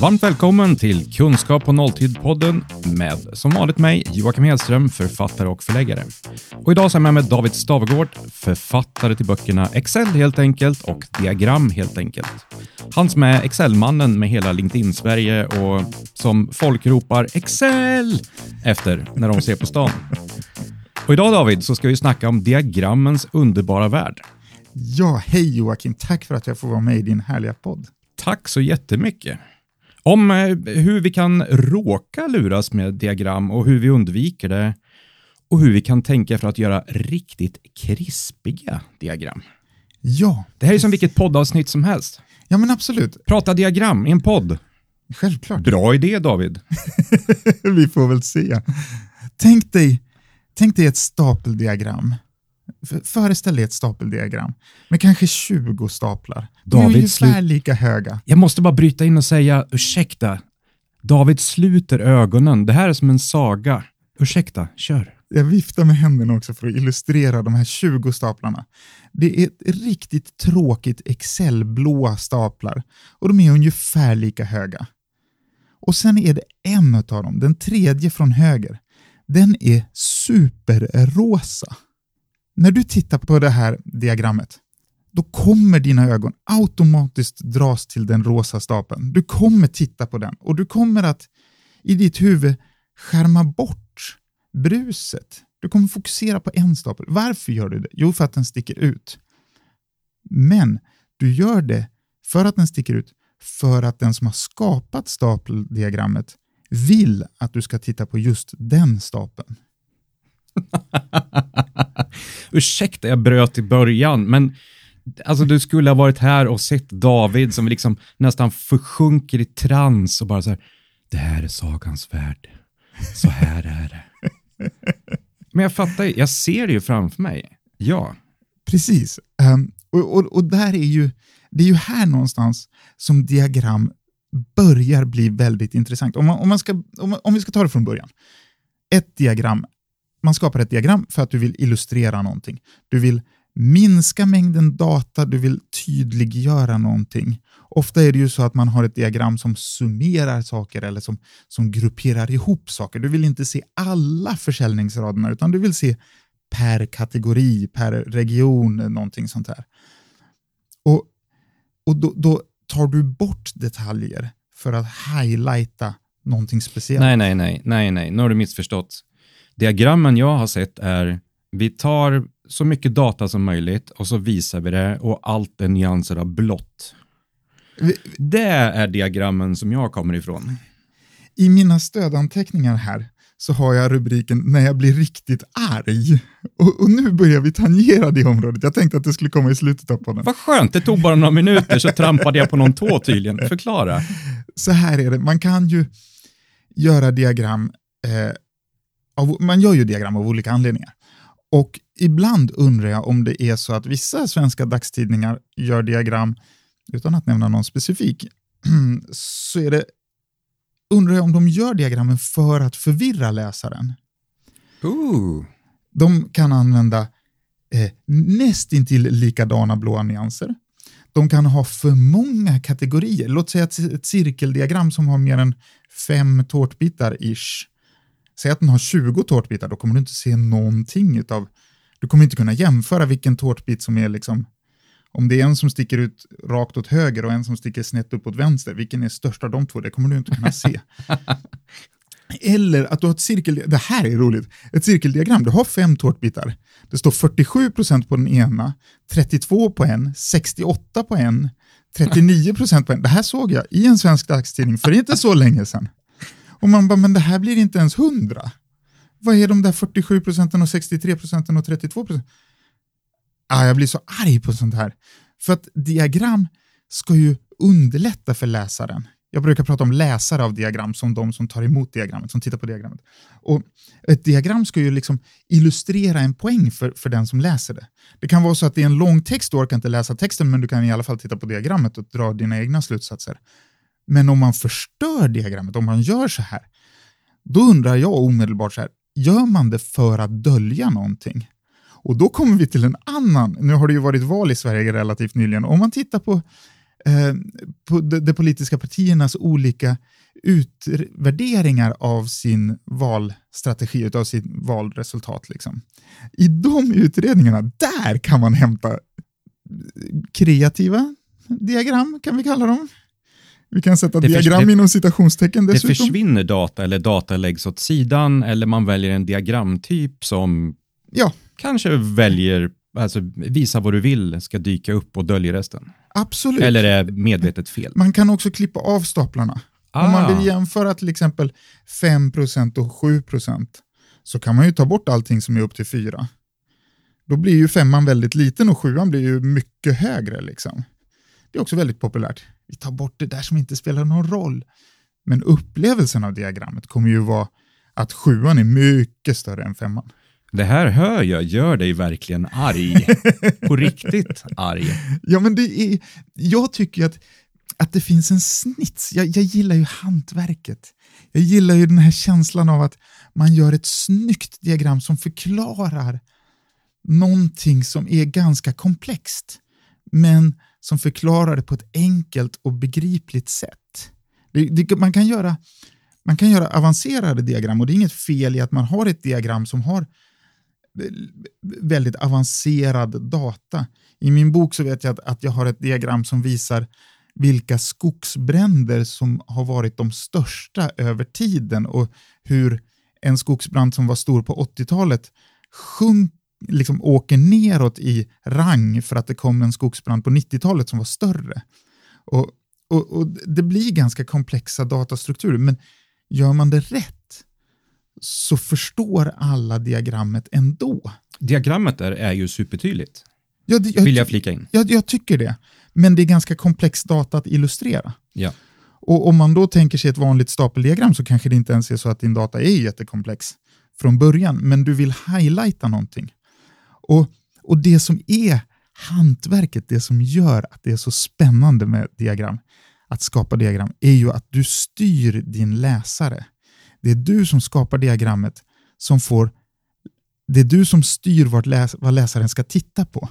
Varmt välkommen till Kunskap på nolltid-podden med som vanligt mig, Joakim Hedström, författare och förläggare. Och idag så är jag med mig David Stavegård, författare till böckerna Excel helt enkelt och Diagram helt enkelt. Han som är Excel-mannen med hela LinkedIn-Sverige och som folk ropar Excel efter när de ser på stan. Och idag David så ska vi snacka om diagrammens underbara värld. Ja, hej Joakim. Tack för att jag får vara med i din härliga podd. Tack så jättemycket. Om eh, hur vi kan råka luras med diagram och hur vi undviker det och hur vi kan tänka för att göra riktigt krispiga diagram. Ja. Det här är som vilket poddavsnitt som helst. Ja, men absolut. Prata diagram i en podd. Självklart. Bra idé David. vi får väl se. Tänk dig, tänk dig ett stapeldiagram Föreställ dig ett stapeldiagram med kanske 20 staplar. De är ungefär lika höga. Jag måste bara bryta in och säga ursäkta. David sluter ögonen. Det här är som en saga. Ursäkta, kör. Jag viftar med händerna också för att illustrera de här 20 staplarna. Det är riktigt tråkigt Excel-blåa staplar och de är ungefär lika höga. Och sen är det en av dem, den tredje från höger. Den är superrosa. När du tittar på det här diagrammet, då kommer dina ögon automatiskt dras till den rosa stapeln. Du kommer titta på den och du kommer att i ditt huvud skärma bort bruset. Du kommer fokusera på en stapel. Varför gör du det? Jo, för att den sticker ut. Men du gör det för att den sticker ut för att den som har skapat stapeldiagrammet vill att du ska titta på just den stapeln. Ursäkta, jag bröt i början, men alltså du skulle ha varit här och sett David som liksom nästan försjunker i trans och bara så här, det här är sagans värld. Så här är det. Men jag fattar, jag ser det ju framför mig. Ja. Precis. Um, och, och, och där är ju, det är ju här någonstans som diagram börjar bli väldigt intressant. Om, man, om, man ska, om, om vi ska ta det från början. Ett diagram man skapar ett diagram för att du vill illustrera någonting. Du vill minska mängden data, du vill tydliggöra någonting. Ofta är det ju så att man har ett diagram som summerar saker eller som, som grupperar ihop saker. Du vill inte se alla försäljningsraderna utan du vill se per kategori, per region, någonting sånt här. Och, och då, då tar du bort detaljer för att highlighta någonting speciellt. Nej, nej, nej, nej, nej, nu har du missförstått. Diagrammen jag har sett är, vi tar så mycket data som möjligt och så visar vi det och allt är nyanser av blått. Det är diagrammen som jag kommer ifrån. I mina stödanteckningar här så har jag rubriken “När jag blir riktigt arg”. Och, och, nu börjar vi tangera det området. Jag tänkte att det skulle komma i slutet av podden. Vad skönt, det tog bara några minuter så trampade jag på någon tå tydligen. Förklara. Så här är det, man kan ju göra diagram eh, av, man gör ju diagram av olika anledningar. Och ibland undrar jag om det är så att vissa svenska dagstidningar gör diagram, utan att nämna någon specifik, så är det, undrar jag om de gör diagrammen för att förvirra läsaren. Ooh. De kan använda eh, nästintill likadana blåa nyanser. De kan ha för många kategorier. Låt säga ett, ett cirkeldiagram som har mer än fem tårtbitar ish Säg att den har 20 tårtbitar, då kommer du inte se någonting utav... Du kommer inte kunna jämföra vilken tårtbit som är liksom... Om det är en som sticker ut rakt åt höger och en som sticker snett upp åt vänster, vilken är störst av de två? Det kommer du inte kunna se. Eller att du har ett cirkel... Det här är roligt. Ett cirkeldiagram. Du har fem tårtbitar. Det står 47 procent på den ena, 32 på en, 68 på en, 39 procent på en. Det här såg jag i en svensk dagstidning för inte så länge sedan. Och man bara, men det här blir inte ens 100. Vad är de där 47 procenten och 63 procenten och 32 procenten? Ah, jag blir så arg på sånt här. För att diagram ska ju underlätta för läsaren. Jag brukar prata om läsare av diagram som de som tar emot diagrammet, som tittar på diagrammet. Och ett diagram ska ju liksom illustrera en poäng för, för den som läser det. Det kan vara så att det är en lång text, du orkar inte läsa texten, men du kan i alla fall titta på diagrammet och dra dina egna slutsatser. Men om man förstör diagrammet, om man gör så här, då undrar jag omedelbart så här, gör man det för att dölja någonting? Och då kommer vi till en annan, nu har det ju varit val i Sverige relativt nyligen, om man tittar på eh, på de, de politiska partiernas olika utvärderingar av sin valstrategi, av sitt valresultat. Liksom. I de utredningarna, där kan man hämta kreativa diagram, kan vi kalla dem. Vi kan sätta Det diagram det- inom citationstecken Det dessutom. försvinner data eller data läggs åt sidan eller man väljer en diagramtyp som Ja, kanske väljer, alltså visa vad du vill ska dyka upp och dölja resten. absolut. Eller är medvetet fel. Man kan också klippa av staplarna. Om Ah. man vill jämföra till exempel 5% och 7% så kan man ju ta bort allting som är upp till 4. Då blir ju femman väldigt liten och sjuan blir ju mycket högre. Liksom. Det är också väldigt populärt. Vi tar bort det där som inte spelar någon roll. Men upplevelsen av diagrammet kommer ju vara att sjuan är mycket större än femman. Det här hör jag gör dig verkligen arg. På riktigt arg. Ja, men det är, jag tycker att, att det finns en snits. Jag, jag gillar ju hantverket. Jag gillar ju den här känslan av att man gör ett snyggt diagram som förklarar någonting som är ganska komplext, men som förklarar det på ett enkelt och begripligt sätt. Det, det, man, kan göra, man kan göra avancerade diagram och det är inget fel i att man har ett diagram som har väldigt avancerad data. I min bok så vet jag att, att jag har ett diagram som visar vilka skogsbränder som har varit de största över tiden och hur en skogsbrand som var stor på 80-talet sjunker liksom åker neråt i rang för att det kom en skogsbrand på 90-talet som var större. Och, och, och Det blir ganska komplexa datastrukturer, men gör man det rätt så förstår alla diagrammet ändå. Diagrammet där är ju supertydligt, Ja, det, jag, vill jag flika in. jag, jag tycker det, men det är ganska komplex data att illustrera. Ja. Och om man då tänker sig ett vanligt stapeldiagram så kanske det inte ens är så att din data är jättekomplex från början, men du vill highlighta någonting. Och, och det som är hantverket, det som gör att det är så spännande med diagram, att skapa diagram, är ju att du styr din läsare. Det är du som skapar diagrammet som får det är du som styr vart läs vad läsaren ska titta på.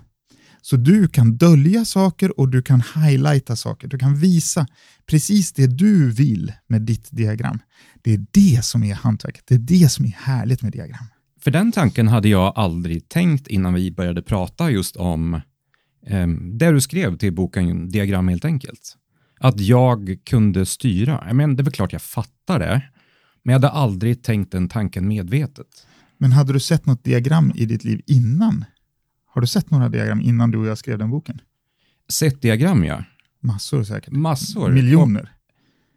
Så du kan dölja saker och du kan highlighta saker. Du kan visa precis det du vill med ditt diagram. Det är det som är hantverket. Det är det som är härligt med diagram. För den tanken hade jag aldrig tänkt innan vi började prata just om eh, det du skrev till boken Diagram helt enkelt. Att jag kunde styra. Jag menar, det är väl klart jag fattar det, men jag hade aldrig tänkt den tanken medvetet. Men hade du sett något diagram i ditt liv innan? Har du sett några diagram innan du och jag skrev den boken? Sett diagram, ja. Massor säkert. Massor. Miljoner.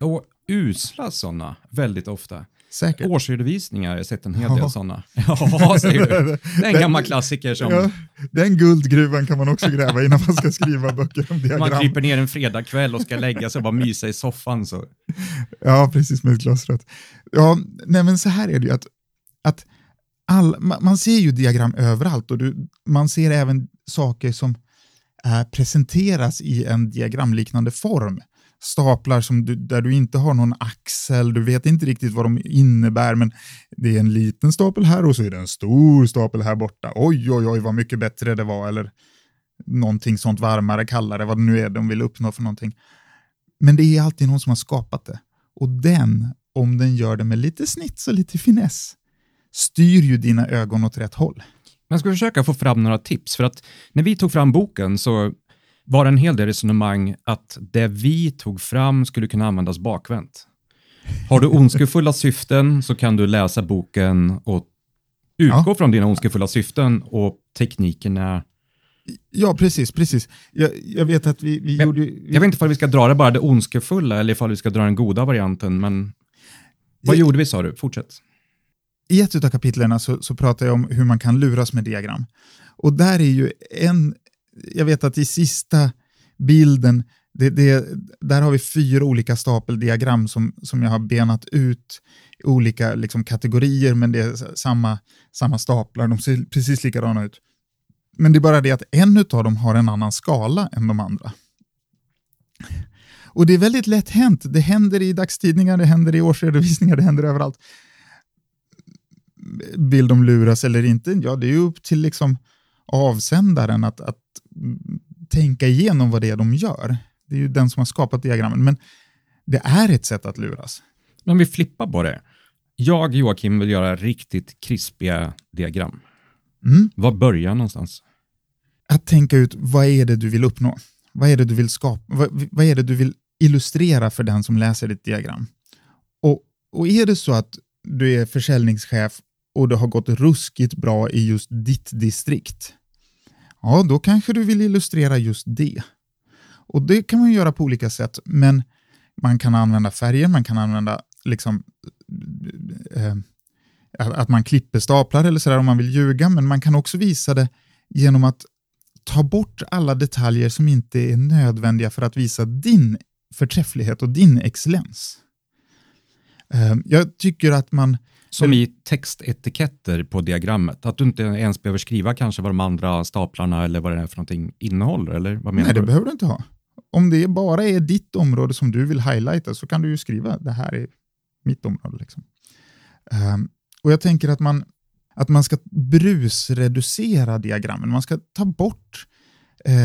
Och, och usla sådana, väldigt ofta. Säkert. Årsredovisningar, jag har sett en hel Ja. del sådana. Ja, säger du. Det är en gammal klassiker som Ja, den guldgruvan kan man också gräva innan man ska skriva böcker om man diagram. kryper ner en fredagkväll och ska lägga sig och bara mysa i soffan. Så. Ja, precis med ett glas rött. Ja, nej men så här är det ju att, att all, man, man ser ju diagram överallt och du, man ser även saker som eh, presenteras i en diagramliknande form. Staplar som du, där du inte har någon axel, du vet inte riktigt vad de innebär, men det är en liten stapel här och så är det en stor stapel här borta. Oj, oj, oj, vad mycket bättre det var, eller någonting sånt varmare, kallare, vad det nu är de vill uppnå för någonting. Men det är alltid någon som har skapat det. Och den, om den gör det med lite snits och lite finess, styr ju dina ögon åt rätt håll. Jag ska försöka få fram några tips, för att när vi tog fram boken så var det en hel del resonemang att det vi tog fram skulle kunna användas bakvänt. Har du ondskefulla syften så kan du läsa boken och utgå Ja. från dina ondskefulla syften och teknikerna. Ja, precis, precis. Jag, jag vet att vi, vi Men- gjorde... Vi, Jag vet inte ifall vi ska dra det bara det ondskefulla eller ifall vi ska dra den goda varianten, men vad Jag- gjorde vi sa du? Fortsätt. I ett av kapitlen så, så pratar jag om hur man kan luras med diagram. Och där är ju en... Jag vet att i sista bilden, det, det, där har vi fyra olika stapeldiagram som, som jag har benat ut i olika liksom, kategorier, men det är samma, samma staplar, de ser precis likadana ut. Men det är bara det att en av dem har en annan skala än de andra. Och det är väldigt lätt hänt. Det händer i dagstidningar, det händer i årsredovisningar, det händer överallt. Vill de luras eller inte? Ja, det är ju upp till liksom avsändaren att, att tänka igenom vad det är de gör. Det är ju den som har skapat diagrammen. Men det är ett sätt att luras. Men vi flippar på det. Jag, Joakim, vill göra riktigt krispiga diagram. Mm. Var börjar någonstans? Att tänka ut vad är det du vill uppnå? Vad är det du vill skapa? Vad, vad är det du vill illustrera för den som läser ditt diagram? Och, och är det så att du är försäljningschef och det har gått ruskigt bra i just ditt distrikt, ja, då kanske du vill illustrera just det. Och det kan man göra på olika sätt, men man kan använda färger, man kan använda liksom eh, eh, att man klipper staplar eller sådär om man vill ljuga, men man kan också visa det genom att ta bort alla detaljer som inte är nödvändiga för att visa din förträfflighet och din excellens. Eh, jag tycker att man... Som i textetiketter på diagrammet, att du inte ens behöver skriva kanske vad de andra staplarna eller vad det är för någonting innehåller, eller vad menar Nej, du? det behöver du inte ha. Om det bara är ditt område som du vill highlighta så kan du ju skriva det här är mitt område. Liksom. Um, och Jag tänker att man, att man ska brusreducera diagrammen. Man ska ta bort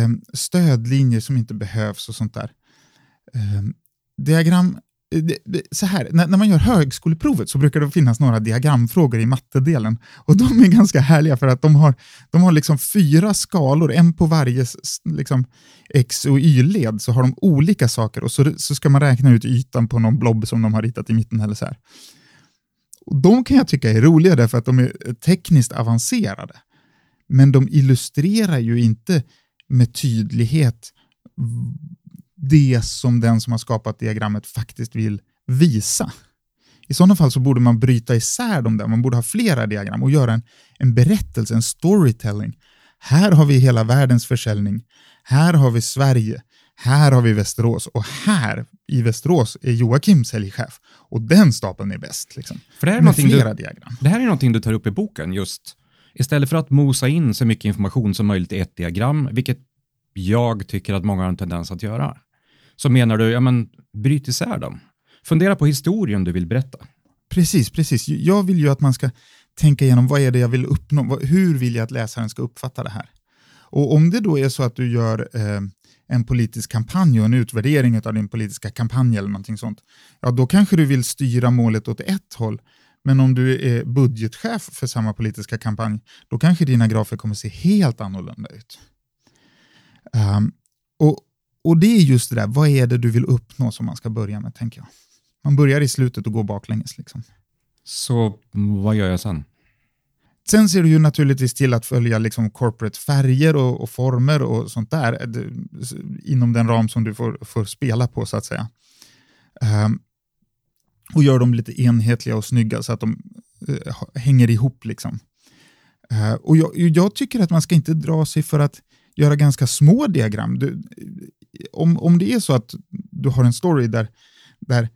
um, stödlinjer som inte behövs och sånt där. Um, diagram så här, när, när, man gör högskoleprovet så brukar det finnas några diagramfrågor i mattedelen. Och de är ganska härliga för att de har, de har liksom fyra skalor, en på varje liksom, x och y-led, så har de olika saker och så, så ska man räkna ut ytan på någon blob som de har ritat i mitten. eller så här. Och De kan jag tycka är roliga därför att de är tekniskt avancerade. Men de illustrerar ju inte med tydlighet det som den som har skapat diagrammet faktiskt vill visa. I sådana fall så borde man bryta isär dem där. Man borde ha flera diagram och göra en, en berättelse, en storytelling. Här har vi hela världens försäljning. Här har vi Sverige. Här har vi Västerås och här i Västerås är Joakim säljchef och den stapeln är bäst. Liksom. För det här är Med flera du, diagram. Det här är någonting du tar upp i boken, just istället för att mosa in så mycket information som möjligt i ett diagram, vilket jag tycker att många har en tendens att göra så menar du, ja men bryt isär dem. Fundera på historien du vill berätta. Precis, precis. Jag vill ju att man ska tänka igenom vad är det jag vill uppnå, hur vill jag att läsaren ska uppfatta det här? Och om det då är så att du gör eh, en politisk kampanj och en utvärdering av din politiska kampanj eller någonting sånt, ja då kanske du vill styra målet åt ett håll. Men om du är budgetchef för samma politiska kampanj, då kanske dina grafer kommer se helt annorlunda ut. Um, och och det är just det där, vad är det du vill uppnå som man ska börja med, tänker jag. Man börjar i slutet och går baklänges. Liksom. Så vad gör jag sen? Sen ser du ju naturligtvis till att följa liksom corporate färger och, och former och sånt där inom den ram som du får, får spela på så att säga. Um, och gör dem lite enhetliga och snygga så att de uh, hänger ihop. Liksom. Uh, och jag, jag, tycker att man ska inte dra sig för att göra ganska små diagram. Du, om, om det är så att du har en story där, där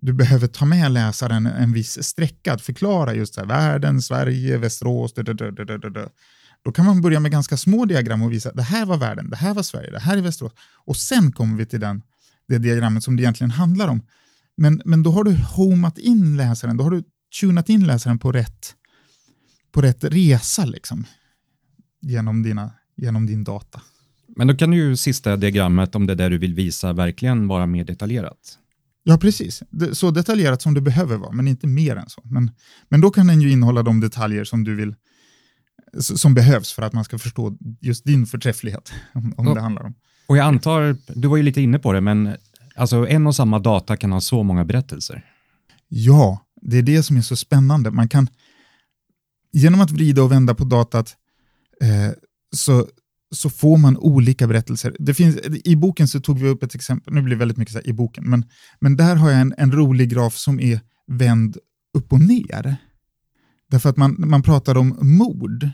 du behöver ta med läsaren en viss sträcka att förklara just så här, världen, Sverige, Västerås, da, da, da, då kan man börja med ganska små diagram och visa det här var världen, det här var Sverige, det här är Västerås. Och sen kommer vi till den, det diagrammet som det egentligen handlar om. Men, men då har du homat in läsaren, då har du tunat in läsaren på rätt, på rätt resa liksom, genom, dina, genom din data. Men då kan ju sista diagrammet, om det är det du vill visa, verkligen vara mer detaljerat. Ja, precis. Så detaljerat som det behöver vara, men inte mer än så. Men, men då kan den ju innehålla de detaljer som du vill som behövs för att man ska förstå just din förträfflighet, om, om det handlar om. Och jag antar, du var ju lite inne på det, men alltså en och samma data kan ha så många berättelser. Ja, det är det som är så spännande. Man kan, genom att vrida och vända på datat eh, så, så får man olika berättelser. Det finns, I boken så tog vi upp ett exempel, nu blir det väldigt mycket så i boken, men, men där har jag en, en rolig graf som är vänd upp och ner. Därför att man, man pratar om mord.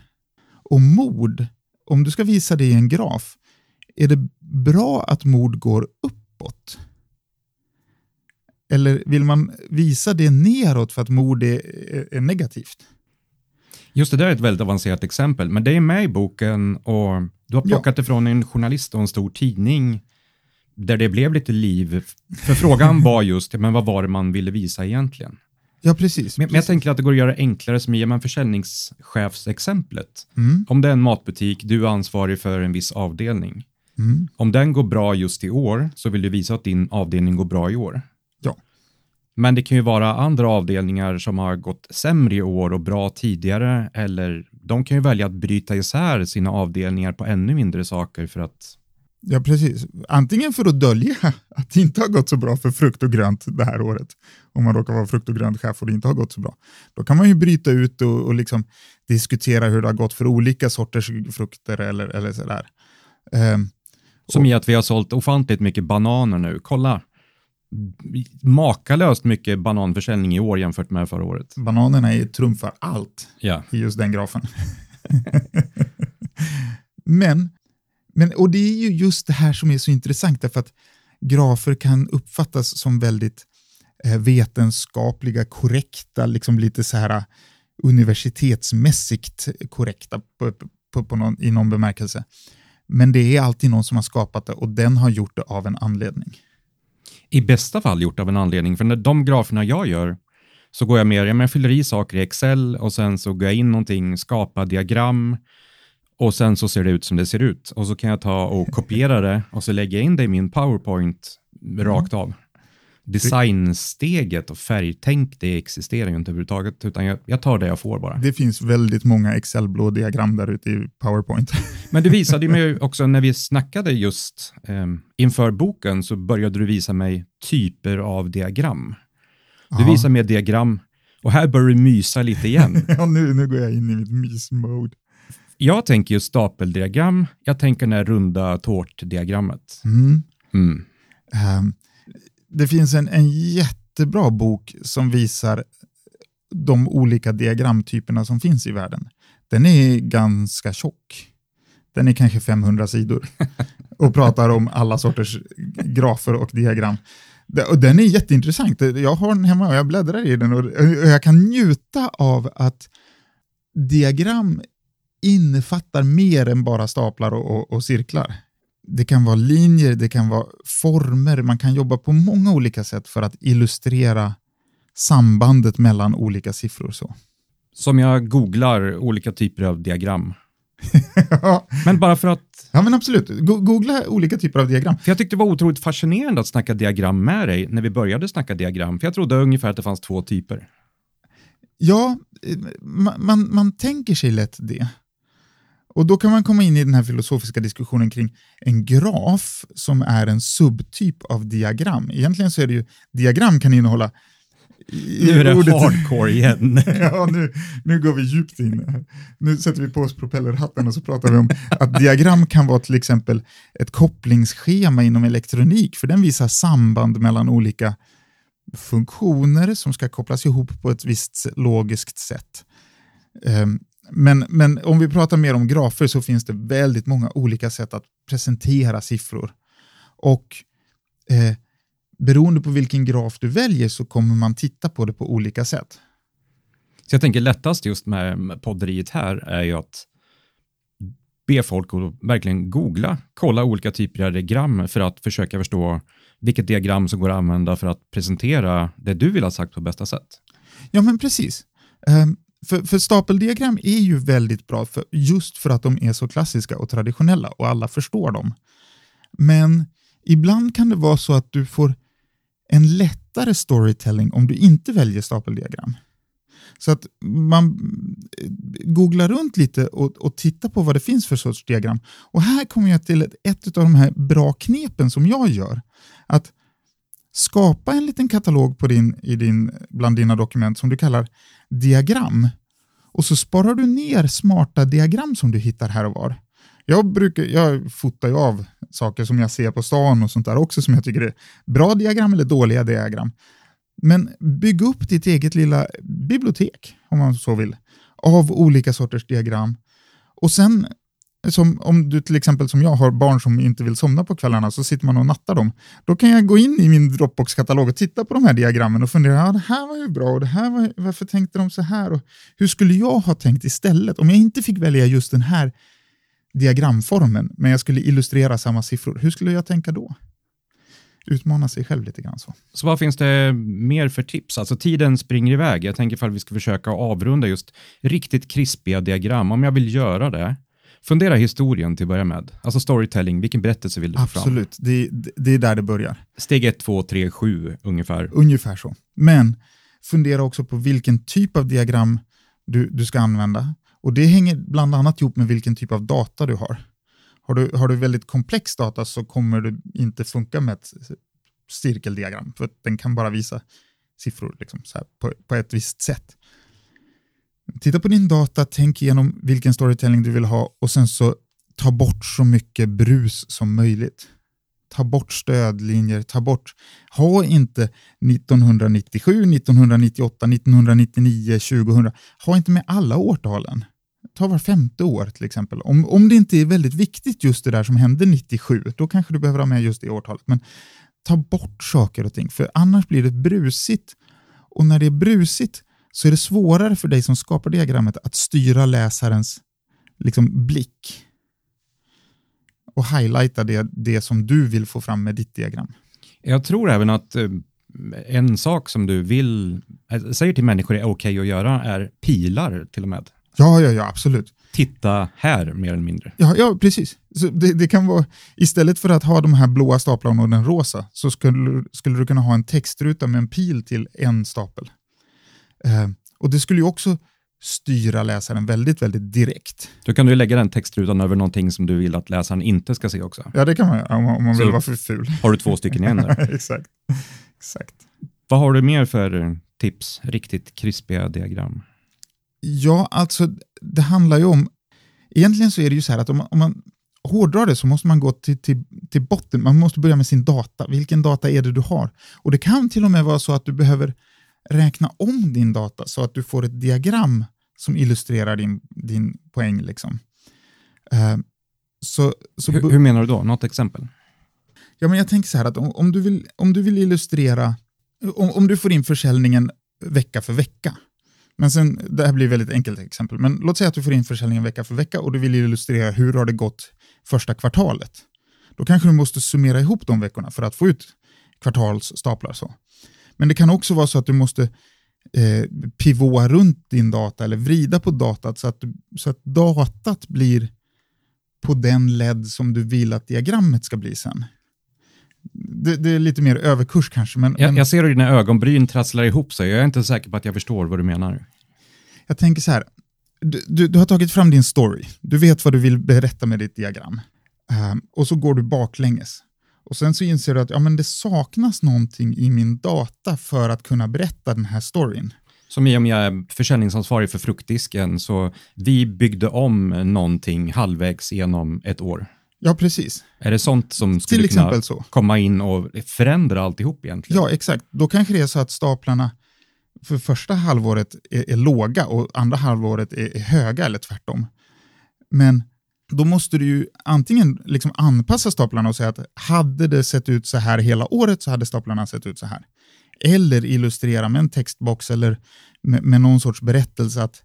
Och mord, om du ska visa det i en graf, är det bra att mord går uppåt? Eller vill man visa det neråt för att mord är, är, är negativt? Just det där är ett väldigt avancerat exempel, men det är med i boken och du har plockat ja. det från en journalist och en stor tidning där det blev lite liv. För frågan var just, men vad var det man ville visa egentligen? Ja, precis. Men, precis. jag tänker att det går att göra enklare som i försäljningschefsexemplet. Mm. Om det är en matbutik, du är ansvarig för en viss avdelning. Mm. Om den går bra just i år så vill du visa att din avdelning går bra i år. Men det kan ju vara andra avdelningar som har gått sämre i år och bra tidigare, eller de kan ju välja att bryta isär sina avdelningar på ännu mindre saker för att Ja, precis. Antingen för att dölja att det inte har gått så bra för frukt och grönt det här året, om man råkar vara frukt och grönt chef och det inte har gått så bra. Då kan man ju bryta ut och, och liksom diskutera hur det har gått för olika sorters frukter eller, eller sådär. Um, som i att vi har sålt ofantligt mycket bananer nu. Kolla, makalöst mycket bananförsäljning i år jämfört med förra året. Bananerna är trumfar allt ja. i just den grafen. men, men, och det är ju just det här som är så intressant, därför att grafer kan uppfattas som väldigt eh, vetenskapliga, korrekta, liksom lite så här universitetsmässigt korrekta på, på, på någon, i någon bemärkelse. Men det är alltid någon som har skapat det och den har gjort det av en anledning. I bästa fall gjort av en anledning, för när de graferna jag gör så går jag mer, jag fyller i saker i Excel och sen så går jag in någonting, skapar diagram och sen så ser det ut som det ser ut. Och så kan jag ta och kopiera det och så lägger jag in det i min PowerPoint rakt av designsteget och färgtänk, det existerar ju inte överhuvudtaget, utan jag, jag tar det jag får bara. Det finns väldigt många Excel-blå diagram där ute i PowerPoint. Men du visade mig också när vi snackade just eh, inför boken så började du visa mig typer av diagram. Du Aha. visar mig diagram och här börjar du mysa lite igen. ja, nu, nu går jag in i mitt mys-mode. Jag tänker just stapeldiagram, jag tänker det runda tårtdiagrammet. Mm. Mm. Um, det finns en, en jättebra bok som visar de olika diagramtyperna som finns i världen. Den är ganska tjock. Den är kanske 500 sidor och pratar om alla sorters grafer och diagram. Och den är jätteintressant. Jag har den hemma och jag bläddrar i den och jag kan njuta av att diagram innefattar mer än bara staplar och, och, och cirklar det kan vara linjer, det kan vara former, man kan jobba på många olika sätt för att illustrera sambandet mellan olika siffror. Så. Som jag googlar olika typer av diagram. Men bara för att... Ja, men absolut. Googla olika typer av diagram. För Jag tyckte det var otroligt fascinerande att snacka diagram med dig när vi började snacka diagram, för jag trodde ungefär att det fanns två typer. Ja, eh, man, man, man tänker sig lätt det. Och då kan man komma in i den här filosofiska diskussionen kring en graf som är en subtyp av diagram. Egentligen så är det ju, diagram kan innehålla nu är det ordet. hardcore igen. ja, nu, nu går vi djupt in. Nu sätter vi på oss propellerhatten och så pratar vi om att diagram kan vara till exempel ett kopplingsschema inom elektronik, för den visar samband mellan olika funktioner som ska kopplas ihop på ett visst logiskt sätt. Um, men, men om vi pratar mer om grafer så finns det väldigt många olika sätt att presentera siffror. Och eh, beroende på vilken graf du väljer så kommer man titta på det på olika sätt. Så jag tänker lättast just med podderiet här är ju att be folk att verkligen googla, kolla olika typer av diagram för att försöka förstå vilket diagram som går att använda för att presentera det du vill ha sagt på bästa sätt. Ja, men precis. För, för stapeldiagram är ju väldigt bra för, just för att de är så klassiska och traditionella och alla förstår dem. Men ibland kan det vara så att du får en lättare storytelling om du inte väljer stapeldiagram. Så att man eh, googlar runt lite och, och tittar på vad det finns för sorts diagram. Och här kommer jag till ett, ett av de här bra knepen som jag gör. Att skapa en liten katalog på din, i din, bland dina dokument som du kallar diagram. Och så sparar du ner smarta diagram som du hittar här och var. Jag, brukar, jag fotar ju av saker som jag ser på stan och sånt där också som jag tycker är bra diagram eller dåliga diagram. Men bygg upp ditt eget lilla bibliotek, om man så vill, av olika sorters diagram. Och sen som om du till exempel som jag har barn som inte vill somna på kvällarna så sitter man och nattar dem. Då kan jag gå in i min Dropbox-katalog och titta på de här diagrammen och fundera, ja, det här var ju bra och det här var, varför tänkte de så här och hur skulle jag ha tänkt istället om jag inte fick välja just den här diagramformen men jag skulle illustrera samma siffror, hur skulle jag tänka då? Utmana sig själv lite grann så. Så vad finns det mer för tips? Alltså tiden springer iväg. Jag tänker ifall vi ska försöka avrunda just riktigt krispiga diagram. Om jag vill göra det, Fundera historien till att börja med. Alltså storytelling, vilken berättelse vill du få fram? Absolut, det, det är där det börjar. Steg 1, 2, 3, 7 ungefär. Ungefär så. Men fundera också på vilken typ av diagram du, du ska använda. Och Det hänger bland annat ihop med vilken typ av data du har. Har du, har du väldigt komplex data så kommer det inte funka med ett cirkeldiagram, för den kan bara visa siffror liksom, på, på ett visst sätt. Titta på din data, tänk igenom vilken storytelling du vill ha och sen så ta bort så mycket brus som möjligt. Ta bort stödlinjer, ta bort, ha inte 1997, 1998, 1999, 2000, ha inte med alla årtalen. Ta var femte år till exempel. Om, om det inte är väldigt viktigt just det där som hände 97, då kanske du behöver ha med just det årtalet. Men ta bort saker och ting, för annars blir det brusigt. Och när det är brusigt så är det svårare för dig som skapar diagrammet att styra läsarens liksom, blick och highlighta det, det som du vill få fram med ditt diagram. Jag tror även att eh, en sak som du vill, äh, säger till människor är okej okay att göra är pilar till och med. Ja, ja, ja, absolut. Titta här, mer eller mindre. Ja, ja precis. Så det, det kan vara, istället för att ha de här blåa staplarna och den rosa, så skulle, skulle du kunna ha en textruta med en pil till en stapel. Eh, och Det skulle ju också styra läsaren väldigt, väldigt direkt. Då kan du lägga den textrutan över någonting som du vill att läsaren inte ska se också. Ja, det kan man göra om, om man vill vara för ful. har du två stycken igen där. Exakt. Exakt. Vad har du mer för tips? Riktigt krispiga diagram. Ja, alltså det handlar ju om... Egentligen så är det ju så här att om man, om man hårdrar det så måste man gå till, till, till botten. Man måste börja med sin data. Vilken data är det du har? Och det kan till och med vara så att du behöver räkna om din data så att du får ett diagram som illustrerar din, din poäng. Liksom. Uh, så, så hur, hur, menar du då? Något exempel? Ja, men jag tänker så här att om, om, du, vill, om du vill illustrera, om, om du får in försäljningen vecka för vecka, men sen, det här blir väldigt enkelt exempel, men låt säga att du får in försäljningen vecka för vecka och du vill illustrera hur har det gått första kvartalet. Då kanske du måste summera ihop de veckorna för att få ut kvartalsstaplar. Så. Men det kan också vara så att du måste eh, pivoa runt din data eller vrida på datat så att, så att datat blir på den led som du vill att diagrammet ska bli sen. Det, det är lite mer överkurs kanske. Men, jag, men, jag ser hur dina ögonbryn trasslar ihop sig. Jag är inte säker på att jag förstår vad du menar. Jag tänker så här. Du, du, du har tagit fram din story. Du vet vad du vill berätta med ditt diagram. Um, och så går du baklänges. Och sen så inser du att ja, men det saknas någonting i min data för att kunna berätta den här storyn. Som i om jag är försäljningsansvarig för fruktdisken, så vi byggde om någonting halvvägs genom ett år. Ja, precis. Är det sånt som skulle kunna så. komma in och förändra alltihop egentligen? Ja, exakt. Då kanske det är så att staplarna för första halvåret är, är låga och andra halvåret är, är höga eller tvärtom. Men då måste du ju antingen liksom anpassa staplarna och säga att hade det sett ut så här hela året så hade staplarna sett ut så här. Eller illustrera med en textbox eller med, med någon sorts berättelse att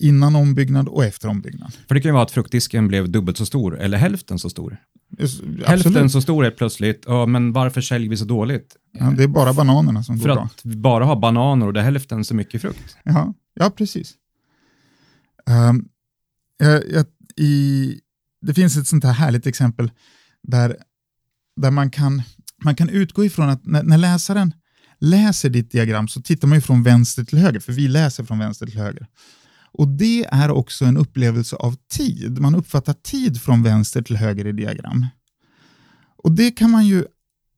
innan ombyggnad och efter ombyggnad. För det kan ju vara att fruktdisken blev dubbelt så stor eller hälften så stor. Absolut. Hälften så stor är plötsligt, ja, men varför säljer vi så dåligt? Ja, det är bara bananerna som För går bra. För att vi bara har bananer och det är hälften så mycket frukt. Ja, ja precis. Um, jag, jag i, det finns ett sånt här härligt exempel där, där man, kan, man kan utgå ifrån att när, när läsaren läser ditt diagram så tittar man ju från vänster till höger, för vi läser från vänster till höger. Och Det är också en upplevelse av tid. Man uppfattar tid från vänster till höger i diagram. Och Det kan man ju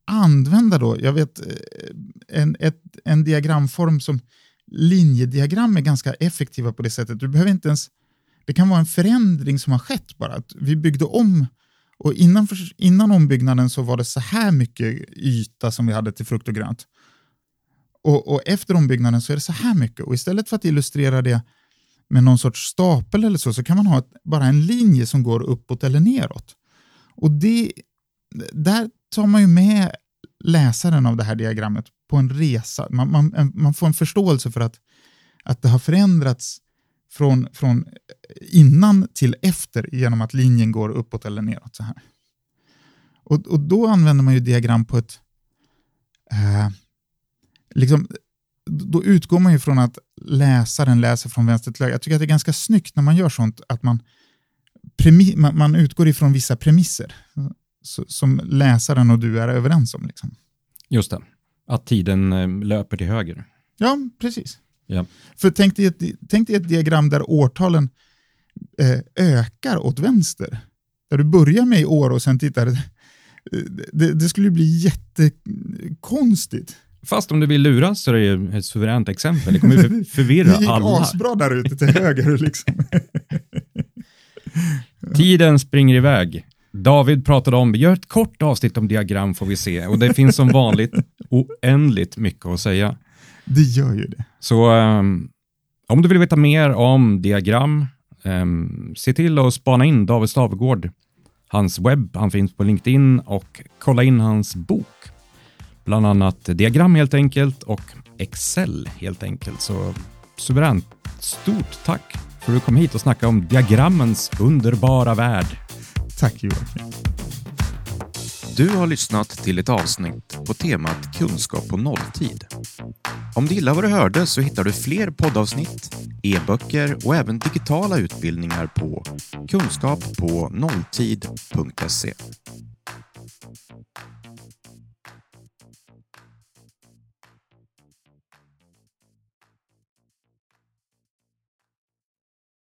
använda då. Jag vet eh, en, ett, en diagramform som linjediagram är ganska effektiva på det sättet. Du behöver inte ens det kan vara en förändring som har skett bara. Att vi byggde om och innan, innan ombyggnaden så var det så här mycket yta som vi hade till frukt och grönt. Och, och efter ombyggnaden så är det så här mycket. Och istället för att illustrera det med någon sorts stapel eller så, så kan man ha ett, bara en linje som går uppåt eller neråt. Och det, där tar man ju med läsaren av det här diagrammet på en resa. Man, man, man får en förståelse för att, att det har förändrats från, från innan till efter genom att linjen går uppåt eller neråt. så här. Och, och Då använder man ju diagram på ett... Eh, liksom, då utgår man ju från att läsaren läser från vänster till höger. Jag tycker att det är ganska snyggt när man gör sånt, att man premi- man, man utgår ifrån vissa premisser så, som läsaren och du är överens om. Liksom. Just det. Att tiden eh, löper till höger. Ja, precis. Ja. För tänk dig, ett, tänk dig ett diagram där årtalen eh, ökar åt vänster. Där du börjar med i år och sen tittar... Det, det skulle bli jättekonstigt. Fast om du vill luras så är det ju ett suveränt exempel. Det kommer förvirra Det gick alla. asbra där ute till höger. Liksom. Tiden springer iväg. David pratade om, gör ett kort avsnitt om diagram får vi se. Och det finns som vanligt oändligt mycket att säga. Det gör ju det. Så um, om du vill veta mer om diagram, um, se till att spana in David Stavegård. Hans webb, han finns på LinkedIn och kolla in hans bok. Bland annat diagram helt enkelt och Excel helt enkelt. Så suveränt. Stort tack för att du kom hit och snackade om diagrammens underbara värld. Tack Joakim. Du har lyssnat till ett avsnitt på temat kunskap på nolltid. Om du gillar vad du hörde så hittar du fler poddavsnitt, e-böcker och även digitala utbildningar på kunskap på nolltid.se.